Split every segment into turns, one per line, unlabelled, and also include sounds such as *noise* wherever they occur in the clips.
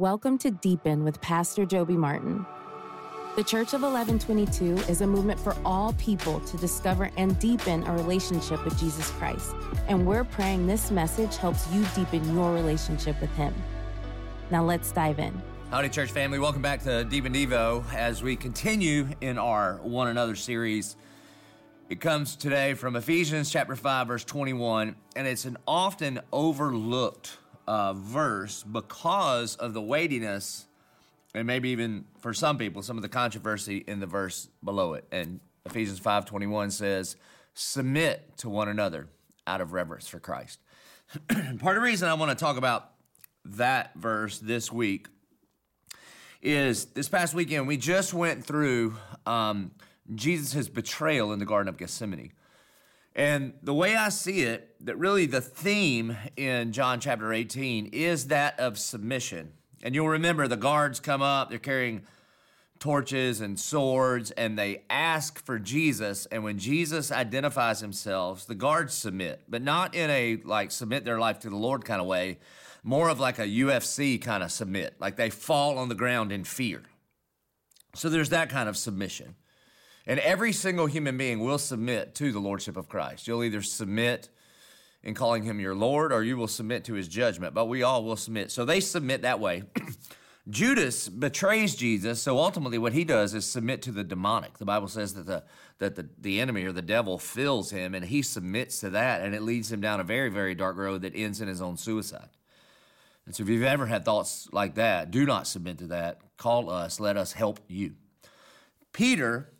Welcome to Deepen with Pastor Joby Martin. The Church of 1122 is a movement for all people to discover and deepen a relationship with Jesus Christ. And we're praying this message helps you deepen your relationship with Him. Now let's dive in.
Howdy, church family. Welcome back to Deepen Devo as we continue in our One Another series. It comes today from Ephesians chapter 5, verse 21, and it's an often overlooked uh, verse because of the weightiness and maybe even for some people some of the controversy in the verse below it. And ephesians 5.21 says submit to one another out of reverence for christ. *clears throat* Part of the reason i want to talk about that verse this week is this past weekend we just went through um, jesus' betrayal in the garden of gethsemane and the way I see it, that really the theme in John chapter 18 is that of submission. And you'll remember the guards come up, they're carrying torches and swords, and they ask for Jesus. And when Jesus identifies himself, the guards submit, but not in a like submit their life to the Lord kind of way, more of like a UFC kind of submit, like they fall on the ground in fear. So there's that kind of submission. And every single human being will submit to the Lordship of Christ. You'll either submit in calling him your Lord or you will submit to his judgment, but we all will submit. So they submit that way. *clears throat* Judas betrays Jesus, so ultimately what he does is submit to the demonic. The Bible says that the that the, the enemy or the devil fills him and he submits to that and it leads him down a very, very dark road that ends in his own suicide. And so if you've ever had thoughts like that, do not submit to that. Call us, let us help you. Peter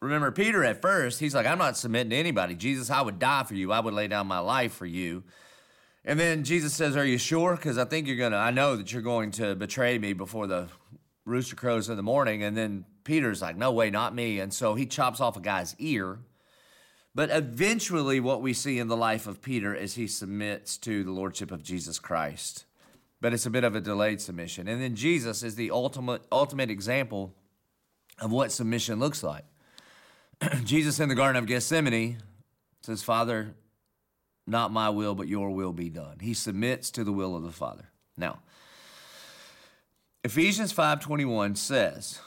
Remember, Peter at first, he's like, I'm not submitting to anybody. Jesus, I would die for you. I would lay down my life for you. And then Jesus says, Are you sure? Because I think you're going to, I know that you're going to betray me before the rooster crows in the morning. And then Peter's like, No way, not me. And so he chops off a guy's ear. But eventually, what we see in the life of Peter is he submits to the Lordship of Jesus Christ. But it's a bit of a delayed submission. And then Jesus is the ultimate, ultimate example of what submission looks like. *clears throat* Jesus in the Garden of Gethsemane says, Father, not my will, but your will be done. He submits to the will of the Father. Now, Ephesians 5.21 says,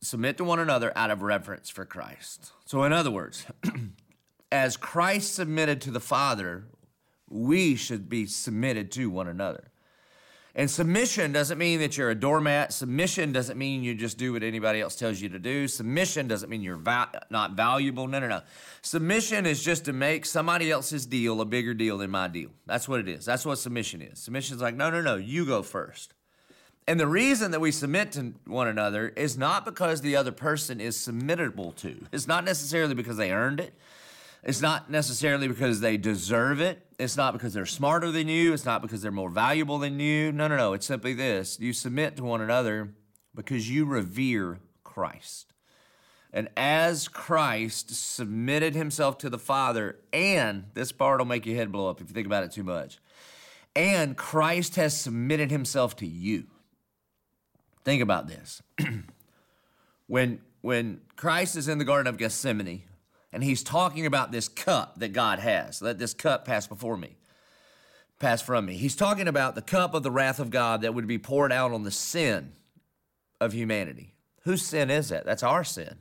submit to one another out of reverence for Christ. So in other words, *clears throat* as Christ submitted to the Father, we should be submitted to one another. And submission doesn't mean that you're a doormat. Submission doesn't mean you just do what anybody else tells you to do. Submission doesn't mean you're va- not valuable. No, no, no. Submission is just to make somebody else's deal a bigger deal than my deal. That's what it is. That's what submission is. Submission is like, no, no, no, you go first. And the reason that we submit to one another is not because the other person is submittable to. It's not necessarily because they earned it. It's not necessarily because they deserve it. It's not because they're smarter than you. It's not because they're more valuable than you. No, no, no. It's simply this you submit to one another because you revere Christ. And as Christ submitted himself to the Father, and this part will make your head blow up if you think about it too much, and Christ has submitted himself to you. Think about this. *clears throat* when, when Christ is in the Garden of Gethsemane, and he's talking about this cup that God has. Let this cup pass before me, pass from me. He's talking about the cup of the wrath of God that would be poured out on the sin of humanity. Whose sin is that? That's our sin.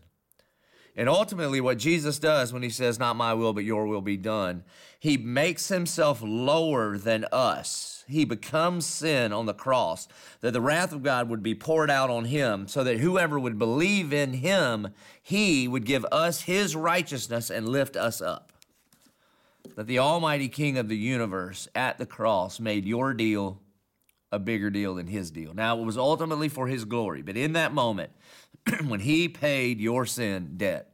And ultimately, what Jesus does when he says, Not my will, but your will be done, he makes himself lower than us. He becomes sin on the cross, that the wrath of God would be poured out on him, so that whoever would believe in him, he would give us his righteousness and lift us up. That the Almighty King of the universe at the cross made your deal a bigger deal than his deal. Now, it was ultimately for his glory, but in that moment, *clears throat* when he paid your sin debt,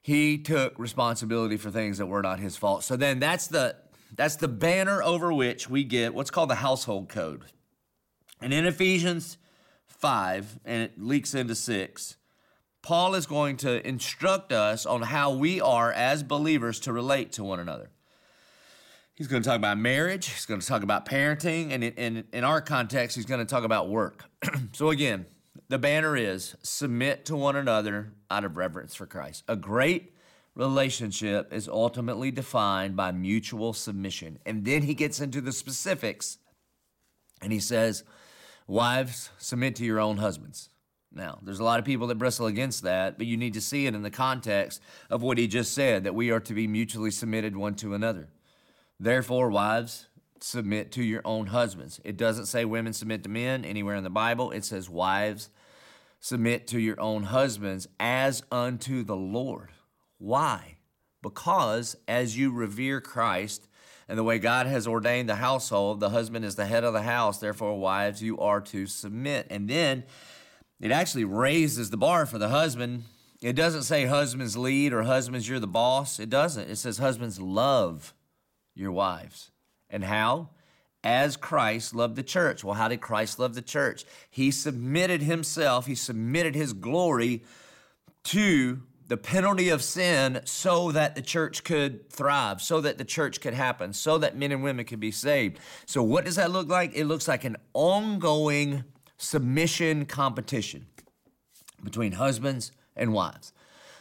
he took responsibility for things that were not his fault. So then that's the that's the banner over which we get what's called the household code. And in Ephesians 5, and it leaks into 6, Paul is going to instruct us on how we are as believers to relate to one another. He's going to talk about marriage, he's going to talk about parenting, and in, in, our context, he's going to talk about work. *clears throat* so, again, the banner is submit to one another out of reverence for Christ. A great relationship is ultimately defined by mutual submission. And then he gets into the specifics And he says, Wives, submit to your own husbands. Now, there's a lot of people that bristle against that, but you need to see it in the context of what he just said that we are to be mutually submitted one to another. Therefore, wives, submit to your own husbands. It doesn't say women submit to men anywhere in the Bible. It says wives submit to your own husbands as unto the Lord. Why? Because as you revere Christ and the way God has ordained the household, the husband is the head of the house. Therefore, wives, you are to submit. And then it actually raises the bar for the husband. It doesn't say husbands lead or husbands you're the boss. It doesn't. It says husbands love your wives. And how? As Christ loved the church. Well, how did Christ love the church? He submitted himself, he submitted his glory to the penalty of sin so that the church could thrive, so that the church could happen, so that men and women could be saved. So, what does that look like? It looks like an ongoing submission competition between husbands and wives.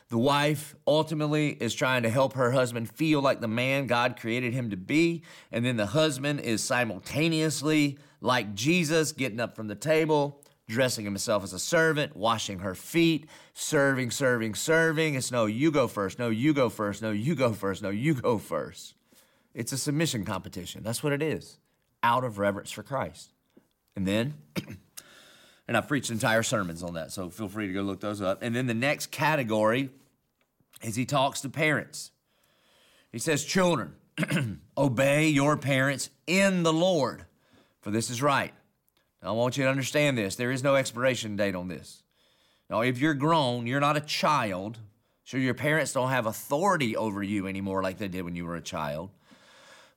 The wife ultimately is trying to help her husband feel like the man God created him to be. And then the husband is simultaneously like Jesus, getting up from the table, dressing himself as a servant, washing her feet, serving, serving, serving. It's no, you go first. No, you go first. No, you go first. No, you go first. It's a submission competition. That's what it is, out of reverence for Christ. And then, *clears throat* and I've preached entire sermons on that, so feel free to go look those up. And then the next category is he talks to parents. He says, Children, *clears throat* obey your parents in the Lord, for this is right. I want you to understand this. There is no expiration date on this. Now, if you're grown, you're not a child, so your parents don't have authority over you anymore like they did when you were a child.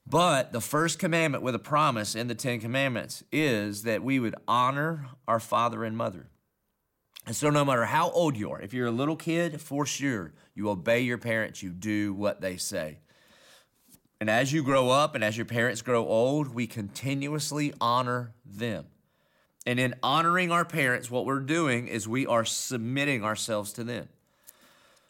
But the first commandment with a promise in the Ten Commandments is that we would honor our father and mother. And so, no matter how old you are, if you're a little kid, for sure, you obey your parents, you do what they say. And as you grow up and as your parents grow old, we continuously honor them. And in honoring our parents, what we're doing is we are submitting ourselves to them.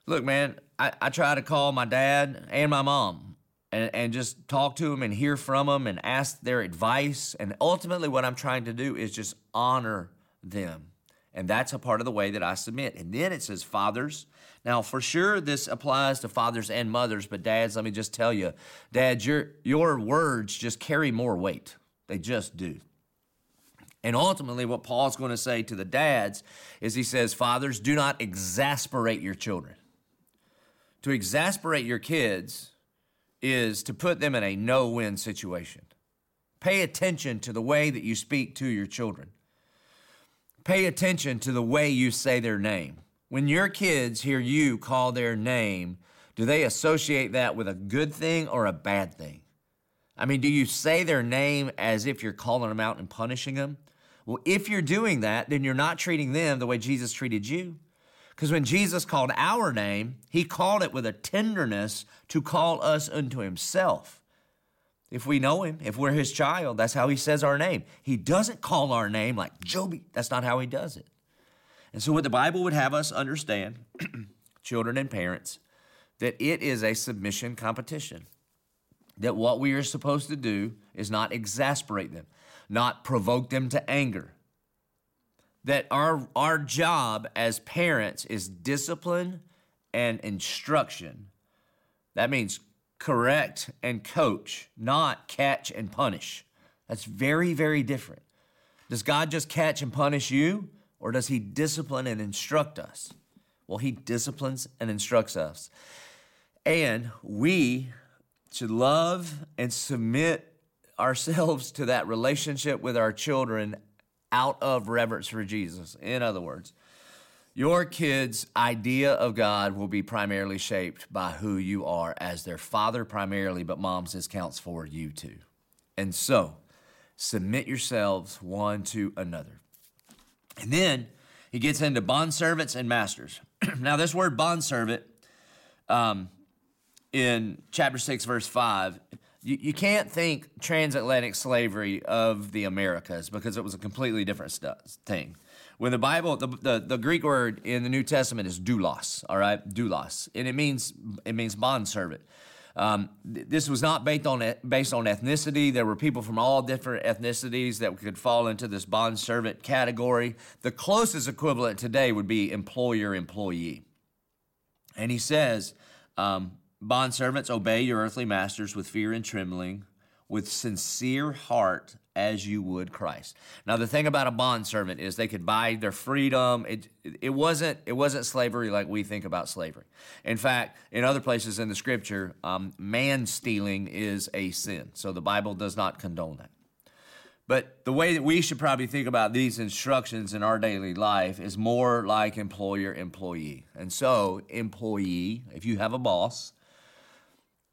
Look, man, I, I try to call my dad and my mom and, and just talk to them and hear from them and ask their advice. And ultimately, what I'm trying to do is just honor them. And that's a part of the way that I submit. And then it says, fathers. Now, for sure, this applies to fathers and mothers, but dads, let me just tell you, dads, your, your words just carry more weight. They just do. And ultimately, what Paul's going to say to the dads is he says, Fathers, do not exasperate your children. To exasperate your kids is to put them in a no win situation. Pay attention to the way that you speak to your children. Pay attention to the way you say their name. When your kids hear you call their name, do they associate that with a good thing or a bad thing? I mean, do you say their name as if you're calling them out and punishing them? Well, if you're doing that, then you're not treating them the way Jesus treated you. Because when Jesus called our name, he called it with a tenderness to call us unto himself. If we know him, if we're his child, that's how he says our name. He doesn't call our name like Joby. That's not how he does it. And so, what the Bible would have us understand, *clears throat* children and parents, that it is a submission competition. That what we are supposed to do is not exasperate them, not provoke them to anger. That our, our job as parents is discipline and instruction. That means correct and coach, not catch and punish. That's very, very different. Does God just catch and punish you, or does He discipline and instruct us? Well, He disciplines and instructs us. And we should love and submit ourselves to that relationship with our children out of reverence for Jesus. In other words, your kids' idea of God will be primarily shaped by who you are as their father, primarily, but moms, this counts for you too. And so, submit yourselves one to another. And then he gets into bondservants and masters. *clears throat* now, this word bondservant um, in chapter 6, verse 5, you, you can't think transatlantic slavery of the Americas because it was a completely different thing. When the Bible, the, the, the, Greek word in the New Testament is doulos, all right, doulos, and it means it means bondservant. Um, th- this was not based on based on ethnicity. There were people from all different ethnicities that could fall into this bond servant category. The closest equivalent today would be employer employee. And he says, um, bond servants, obey your earthly masters with fear and trembling, with sincere heart as you would Christ. Now the thing about a bond servant is they could buy their freedom. It it wasn't it wasn't slavery like we think about slavery. In fact, in other places in the scripture, um, man stealing is a sin. So the Bible does not condone that. But the way that we should probably think about these instructions in our daily life is more like employer employee. And so, employee, if you have a boss,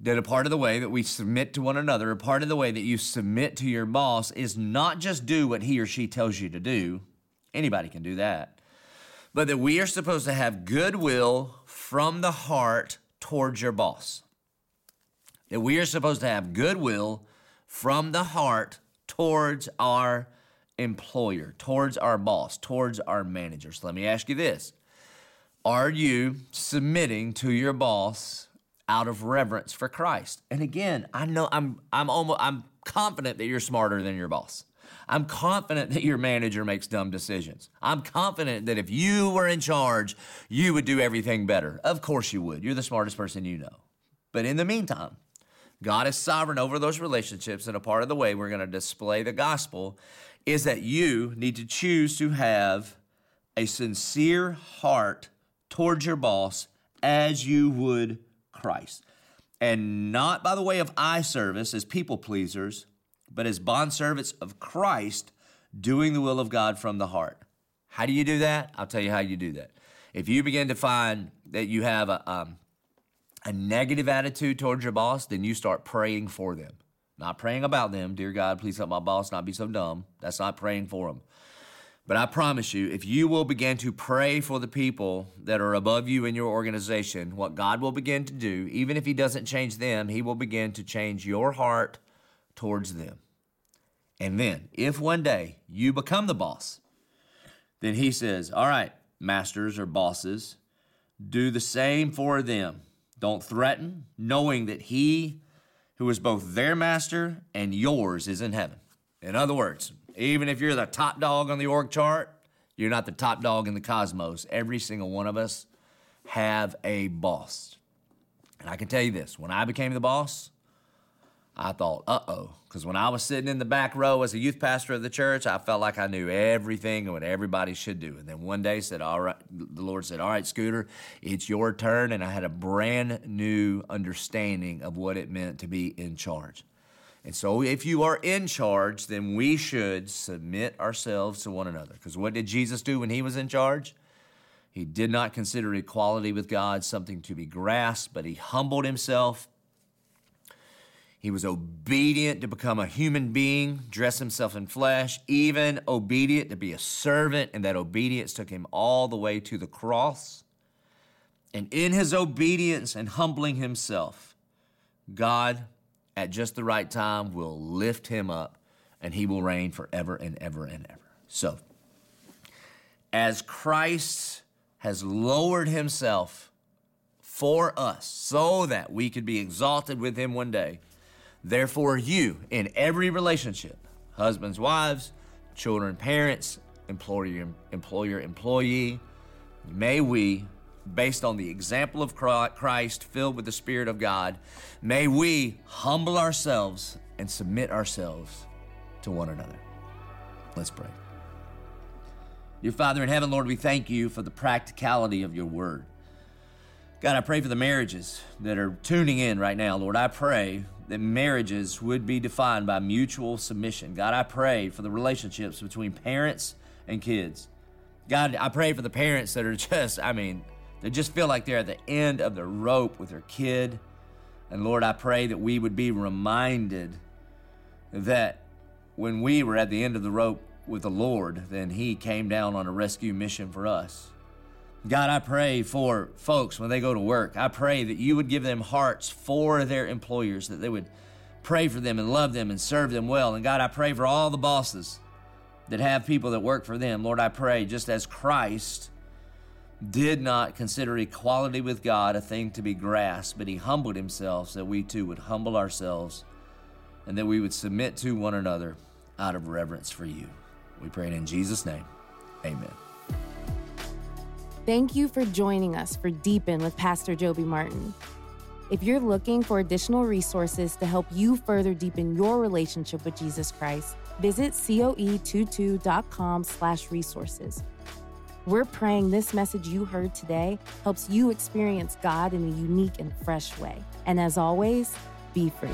that a part of the way that we submit to one another, a part of the way that you submit to your boss is not just do what he or she tells you to do. Anybody can do that. But that we are supposed to have goodwill from the heart towards your boss. That we are supposed to have goodwill from the heart towards our employer, towards our boss, towards our manager. So let me ask you this Are you submitting to your boss out of reverence for Christ. And again, I know I'm I'm almost I'm confident that you're smarter than your boss. I'm confident that your manager makes dumb decisions. I'm confident that if you were in charge, you would do everything better. Of course you would. You're the smartest person you know. But in the meantime, God is sovereign over those relationships, and a part of the way we're going to display the gospel is that you need to choose to have a sincere heart towards your boss as you would Christ. And not by the way of eye service as people pleasers, but as bondservants of Christ, doing the will of God from the heart. How do you do that? I'll tell you how you do that. If you begin to find that you have a, um, a negative attitude towards your boss, then you start praying for them. Not praying about them. Dear God, please help my boss not be so dumb. That's not praying for them. But I promise you, if you will begin to pray for the people that are above you in your organization, what God will begin to do, even if He doesn't change them, He will begin to change your heart towards them. And then, if one day you become the boss, then He says, All right, masters or bosses, do the same for them. Don't threaten, knowing that He who is both their master and yours is in heaven. In other words, even if you're the top dog on the org chart, you're not the top dog in the cosmos. Every single one of us have a boss. And I can tell you this when I became the boss, I thought, uh oh. Because when I was sitting in the back row as a youth pastor of the church, I felt like I knew everything and what everybody should do. And then one day said, All right, the Lord said, All right, Scooter, it's your turn. And I had a brand new understanding of what it meant to be in charge. And so, if you are in charge, then we should submit ourselves to one another. Because what did Jesus do when he was in charge? He did not consider equality with God something to be grasped, but he humbled himself. He was obedient to become a human being, dress himself in flesh, even obedient to be a servant, and that obedience took him all the way to the cross. And in his obedience and humbling himself, God at just the right time will lift him up and he will reign forever and ever and ever. So, as Christ has lowered himself for us so that we could be exalted with him one day, therefore, you in every relationship, husbands, wives, children, parents, employer, employer, employee, may we based on the example of Christ filled with the Spirit of God, may we humble ourselves and submit ourselves to one another. Let's pray. Dear Father in heaven, Lord, we thank you for the practicality of your word. God, I pray for the marriages that are tuning in right now, Lord. I pray that marriages would be defined by mutual submission. God, I pray for the relationships between parents and kids. God, I pray for the parents that are *laughs* just, I mean, they just feel like they're at the end of the rope with their kid. And Lord, I pray that we would be reminded that when we were at the end of the rope with the Lord, then He came down on a rescue mission for us. God, I pray for folks when they go to work. I pray that you would give them hearts for their employers, that they would pray for them and love them and serve them well. And God, I pray for all the bosses that have people that work for them. Lord, I pray just as Christ did not consider equality with God a thing to be grasped, but he humbled himself so that we too would humble ourselves and that we would submit to one another out of reverence for you. We pray in Jesus' name. Amen.
Thank you for joining us for Deepen with Pastor Joby Martin. If you're looking for additional resources to help you further deepen your relationship with Jesus Christ, visit coe22.com slash resources. We're praying this message you heard today helps you experience God in a unique and fresh way. And as always, be free.